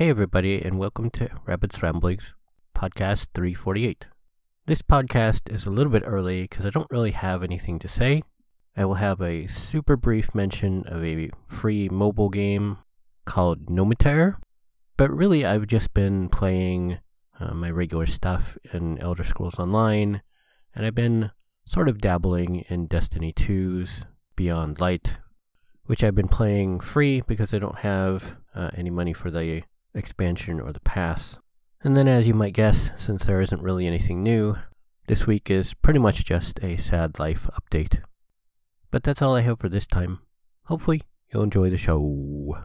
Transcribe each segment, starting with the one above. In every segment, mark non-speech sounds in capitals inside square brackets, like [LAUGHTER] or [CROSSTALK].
Hey, everybody, and welcome to Rabbit's Ramblings, podcast 348. This podcast is a little bit early because I don't really have anything to say. I will have a super brief mention of a free mobile game called Gnomitaire, but really I've just been playing uh, my regular stuff in Elder Scrolls Online, and I've been sort of dabbling in Destiny 2's Beyond Light, which I've been playing free because I don't have uh, any money for the expansion or the pass. And then, as you might guess, since there isn't really anything new, this week is pretty much just a sad life update. But that's all I have for this time. Hopefully, you'll enjoy the show.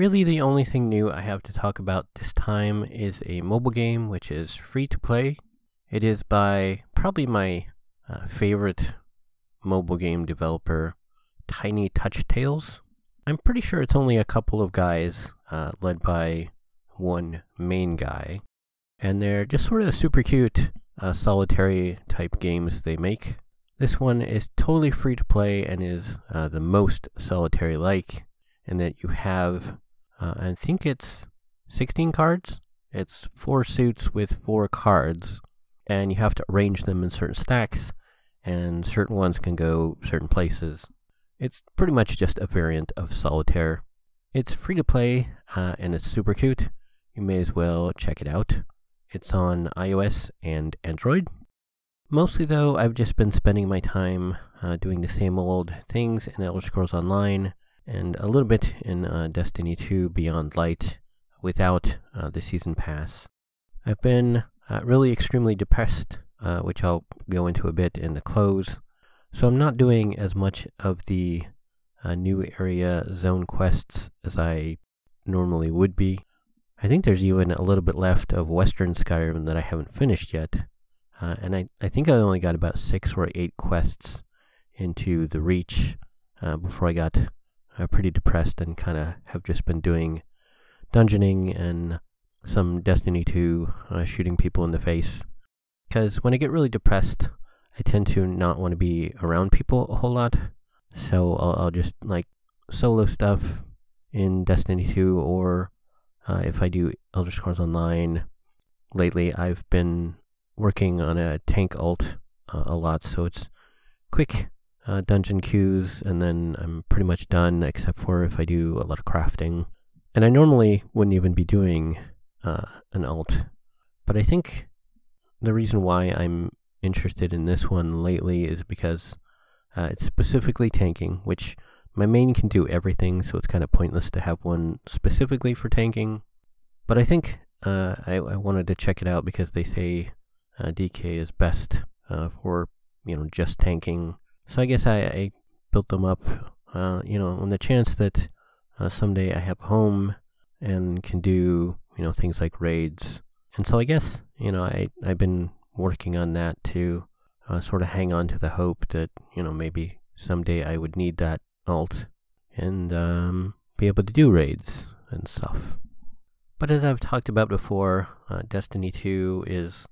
Really, the only thing new I have to talk about this time is a mobile game which is free to play. It is by probably my uh, favorite mobile game developer, Tiny Touch Tales. I'm pretty sure it's only a couple of guys uh, led by one main guy, and they're just sort of super cute, uh, solitaire type games they make. This one is totally free to play and is uh, the most solitaire like in that you have, uh, I think it's 16 cards. It's four suits with four cards, and you have to arrange them in certain stacks, and certain ones can go certain places. It's pretty much just a variant of Solitaire. It's free to play, uh, and it's super cute. You may as well check it out. It's on iOS and Android. Mostly, though, I've just been spending my time uh, doing the same old things in Elder Scrolls Online, and a little bit in uh, Destiny 2 Beyond Light without uh, the season pass. I've been uh, really extremely depressed, uh, which I'll go into a bit in the close. So I'm not doing as much of the uh, new area zone quests as I normally would be. I think there's even a little bit left of Western Skyrim that I haven't finished yet. Uh, and I, I think I only got about six or eight quests into the Reach before I got uh, pretty depressed and kind of have just been doing dungeoning and some Destiny 2 uh, shooting people in the face. Because when I get really depressed, I tend to not want to be around people a whole lot. So I'll, I'll just like solo stuff in Destiny 2 or uh, if I do Elder Scrolls Online. Lately, I've been working on a tank alt uh, a lot, so it's quick uh, dungeon queues, and then I'm pretty much done, except for if I do a lot of crafting. And I normally wouldn't even be doing uh, an alt, but I think the reason why I'm interested in this one lately is because uh, it's specifically tanking, which my main can do everything, so it's kind of pointless to have one specifically for tanking. But I think uh, I, I, wanted to check it out because they say uh, DK is best uh, for you know just tanking so I guess I, I built them up, uh, you know, on the chance that uh, someday I have home and can do, you know, things like raids. And so I guess, you know, I, I've been working on that to uh, sort of hang on to the hope that, you know, maybe someday I would need that alt and um, be able to do raids and stuff. But as I've talked about before, uh, Destiny 2 is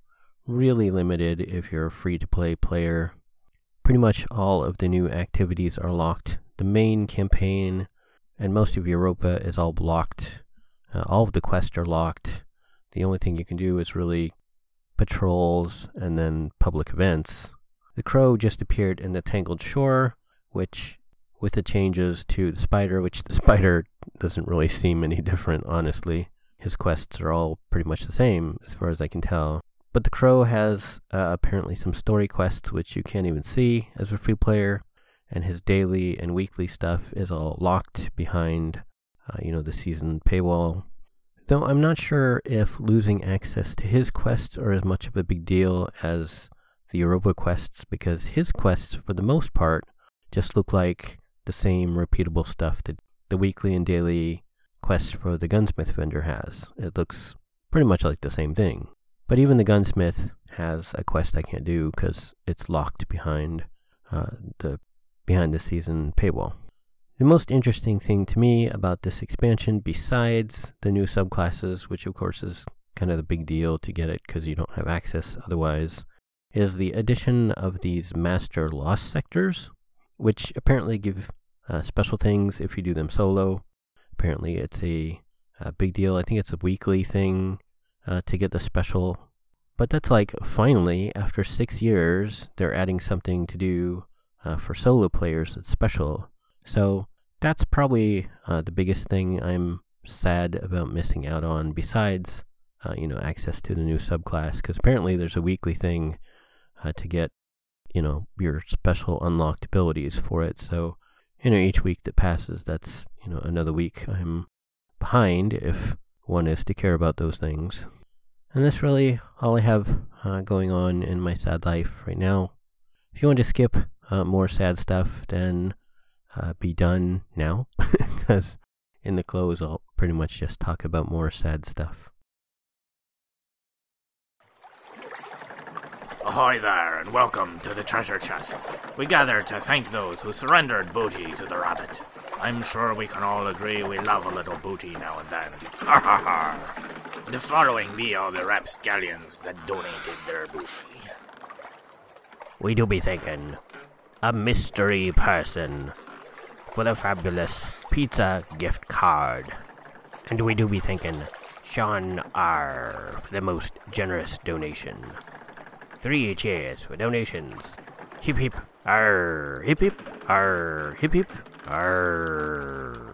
really limited if you're a free to play player pretty much all of the new activities are locked. The main campaign and most of Europa is all blocked. Uh, all of the quests are locked. The only thing you can do is really patrols and then public events. The crow just appeared in the Tangled Shore, which, with the changes to the spider, which the [LAUGHS] spider doesn't really seem any different, honestly. His quests are all pretty much the same, as far as I can tell. But the Crow has uh, apparently some story quests which you can't even see as a free player, and his daily and weekly stuff is all locked behind, uh, you know, the season paywall. Though I'm not sure if losing access to his quests are as much of a big deal as the Europa quests because his quests, for the most part, just look like the same repeatable stuff that the weekly and daily quests for the gunsmith vendor has. It looks pretty much like the same thing. But even the gunsmith has a quest I can't do because it's locked behind uh, the behind the season paywall. The most interesting thing to me about this expansion, besides the new subclasses, which of course is kind of the big deal to get it because you don't have access otherwise, is the addition of these master lost sectors, which apparently give uh, special things if you do them solo. Apparently, it's a, a big deal. I think it's a weekly thing uh, to get the special. But that's like finally, after six years, they're adding something to do uh, for solo players that's special. So that's probably uh, the biggest thing I'm sad about missing out on, besides, uh, you know, access to the new subclass. Because apparently there's a weekly thing uh, to get, you know, your special unlocked abilities for it. So, you know, each week that passes, that's, you know, another week I'm behind if one is to care about those things. And that's really all I have uh, going on in my sad life right now. If you want to skip uh, more sad stuff, then uh, be done now, [LAUGHS] because in the close I'll pretty much just talk about more sad stuff. Ahoy there, and welcome to the treasure chest. We gather to thank those who surrendered booty to the rabbit. I'm sure we can all agree we love a little booty now and then. Ha ha ha! The following be all the rapscallions that donated their booty. We do be thinking a mystery person for the fabulous pizza gift card. And we do be thanking Sean R for the most generous donation. Three cheers for donations. Hip hip R hip hip R hip hip R.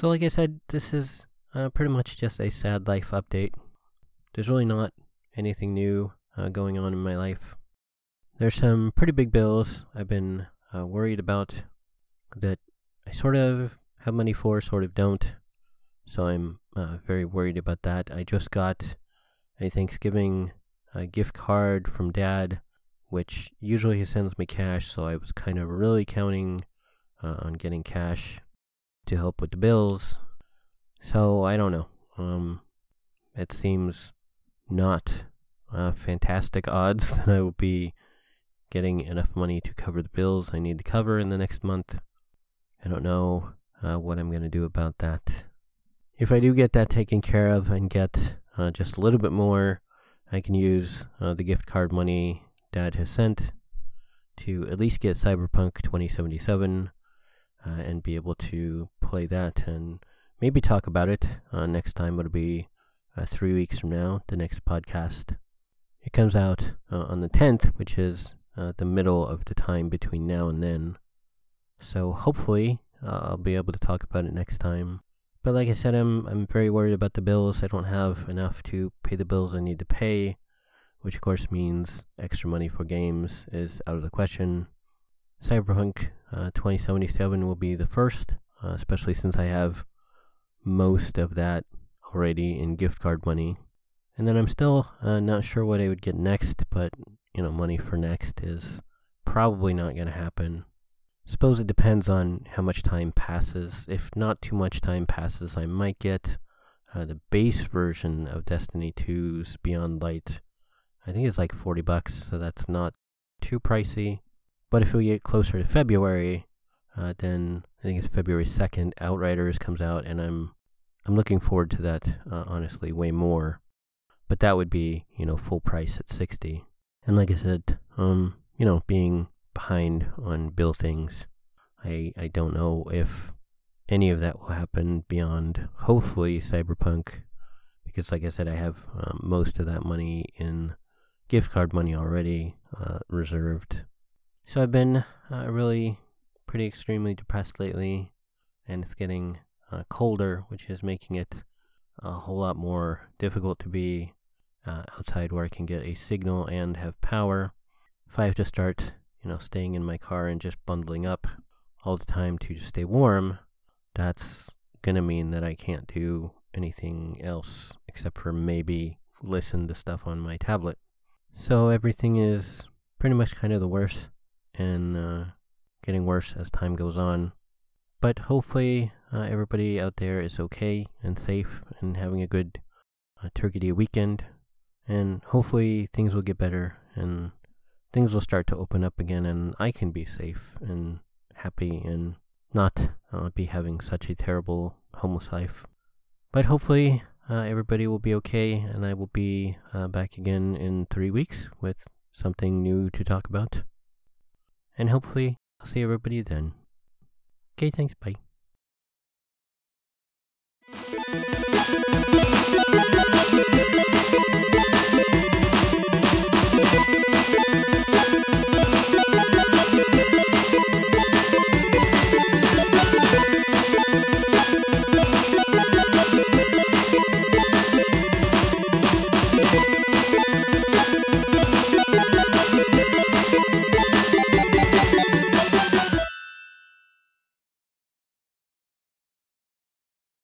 So, like I said, this is uh, pretty much just a sad life update. There's really not anything new uh, going on in my life. There's some pretty big bills I've been uh, worried about that I sort of have money for, sort of don't. So I'm uh, very worried about that. I just got a Thanksgiving uh, gift card from Dad, which usually he sends me cash. So I was kind of really counting uh, on getting cash to help with the bills. So I don't know. Um, it seems not uh, fantastic odds [LAUGHS] that I will be getting enough money to cover the bills I need to cover in the next month. I don't know uh, what I'm going to do about that. If I do get that taken care of and get uh, just a little bit more, I can use uh, the gift card money Dad has sent to at least get Cyberpunk 2077 uh, and be able to play that and maybe talk about it uh, next time. It'll be uh, three weeks from now, the next podcast. It comes out uh, on the 10th, which is uh, the middle of the time between now and then. So hopefully uh, I'll be able to talk about it next time. But like I said, I'm I'm very worried about the bills. I don't have enough to pay the bills I need to pay, which of course means extra money for games is out of the question. Cyberpunk uh, 2077 will be the first, uh, especially since I have most of that already in gift card money. And then I'm still uh, not sure what I would get next, but you know, money for next is probably not going to happen. Suppose it depends on how much time passes. If not too much time passes, I might get uh, the base version of Destiny 2's Beyond Light. I think it's like 40 bucks, so that's not too pricey. But if we get closer to February, uh, then I think it's February second. Outriders comes out, and I'm I'm looking forward to that. Uh, honestly, way more. But that would be you know full price at sixty. And like I said, um, you know, being behind on bill things, I I don't know if any of that will happen beyond hopefully Cyberpunk, because like I said, I have um, most of that money in gift card money already uh, reserved. So I've been uh, really pretty extremely depressed lately, and it's getting uh, colder, which is making it a whole lot more difficult to be uh, outside where I can get a signal and have power. If I have to start, you know, staying in my car and just bundling up all the time to stay warm, that's gonna mean that I can't do anything else except for maybe listen to stuff on my tablet. So everything is pretty much kind of the worst and uh, getting worse as time goes on. But hopefully, uh, everybody out there is okay and safe and having a good uh, Turkey Day weekend. And hopefully, things will get better and things will start to open up again, and I can be safe and happy and not uh, be having such a terrible homeless life. But hopefully, uh, everybody will be okay, and I will be uh, back again in three weeks with something new to talk about. And hopefully, I'll see everybody then. Okay, thanks. Bye.